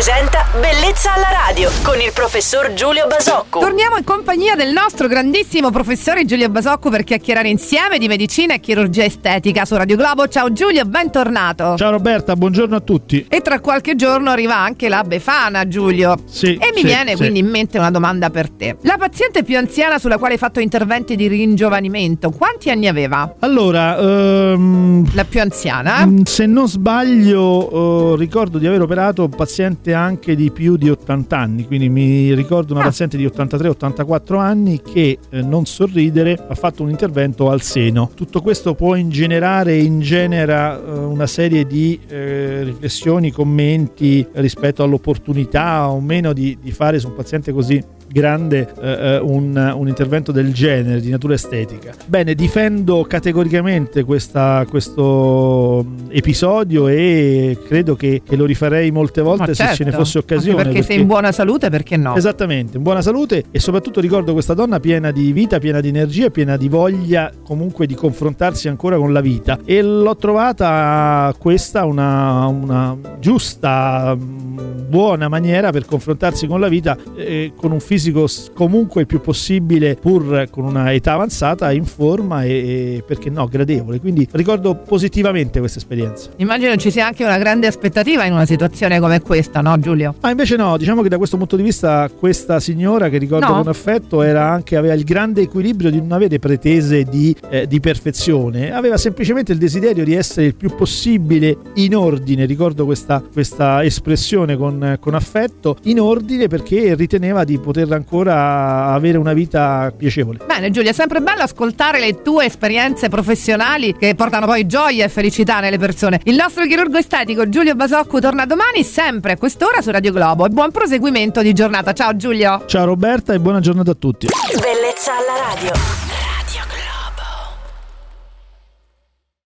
presenta Bellezza alla radio con il professor Giulio Basocco. Torniamo in compagnia del nostro grandissimo professore Giulio Basocco per chiacchierare insieme di medicina e chirurgia estetica su Radio Globo. Ciao Giulio, bentornato. Ciao Roberta, buongiorno a tutti. E tra qualche giorno arriva anche la Befana, Giulio. Sì. E mi sì, viene sì. quindi in mente una domanda per te. La paziente più anziana sulla quale hai fatto interventi di ringiovanimento, quanti anni aveva? Allora, ehm, La più anziana? mh, se non sbaglio, eh, ricordo di aver operato un paziente anche di più di 80 anni, quindi mi ricordo una Ah. paziente di 83-84 anni che, eh, non sorridere, ha fatto un intervento al seno. Tutto questo può ingenerare e ingenera eh, una serie di eh, riflessioni, commenti rispetto all'opportunità o meno di, di fare su un paziente così grande eh, eh, un, un intervento del genere di natura estetica. Bene, difendo categoricamente questa- questo mh, episodio e credo che, che lo rifarei molte volte Ma se ce ne certo, fosse occasione. anche perché, sei in buona salute, perché no? Esattamente, in buona salute e soprattutto ricordo questa donna piena di vita, piena di energia, piena di voglia comunque di confrontarsi ancora con la vita e l'ho trovata questa una, una giusta, mh, buona maniera per confrontarsi con la vita eh, con un fisico s- comunque il più possibile pur con una età avanzata in forma e, e perché no gradevole, quindi ricordo positivamente questa esperienza. Immagino ci sia anche una grande aspettativa in una situazione come questa, no Giulio? Ma invece no, diciamo che da questo punto di vista questa signora che ricordo No. con affetto era anche, aveva il grande equilibrio di non avere pretese di, eh, di perfezione, aveva semplicemente il desiderio di essere il più possibile in ordine, ricordo questa, questa espressione con, con affetto, in ordine perché riteneva di poter ancora avere una vita piacevole. Bene Giulia, è sempre bello ascoltare le tue esperienze professionali che portano poi gioia e felicità nelle persone. Il nostro chirurgo estetico Giulio Basocco torna domani sempre a quest'ora su Radio Globo e buon proseguimento di giornata. Ciao Giulio! Ciao Roberta e buona giornata a tutti. Bellezza alla radio.